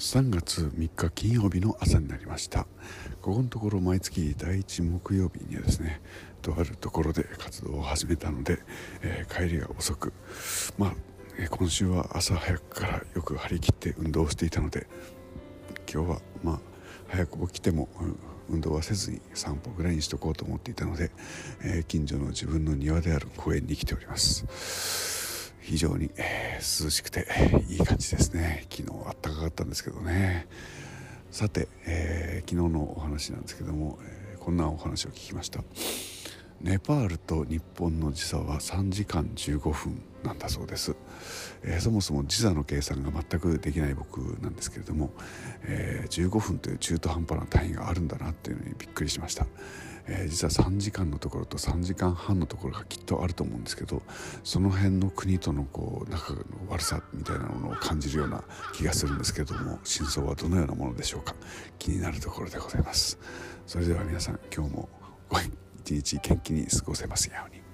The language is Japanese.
3月3日金曜日の朝になりました。ここのところ毎月第1木曜日にはですねとあるところで活動を始めたので、えー、帰りが遅くまあ、えー、今週は朝早くからよく張り切って運動をしていたので今日はまあ早く起きても、運動はせずに散歩ぐらいにしとこうと思っていたので、えー、近所の自分の庭である公園に来ております。非常に、えー、涼しくていい感じですね。昨日あったかかったんですけどね。さて、えー、昨日のお話なんですけども、えー、こんなお話を聞きました。ネパールと日本の時差は3時間15分なんだそうです、えー、そもそも時差の計算が全くできない僕なんですけれども、えー、15分という中途半端な単位があるんだなっていうのにびっくりしました、えー、実は3時間のところと3時間半のところがきっとあると思うんですけどその辺の国とのこう仲の悪さみたいなものを感じるような気がするんですけども真相はどのようなものでしょうか。気になるところでございます。それでは皆さん今日もご一日元気に過ごせますように。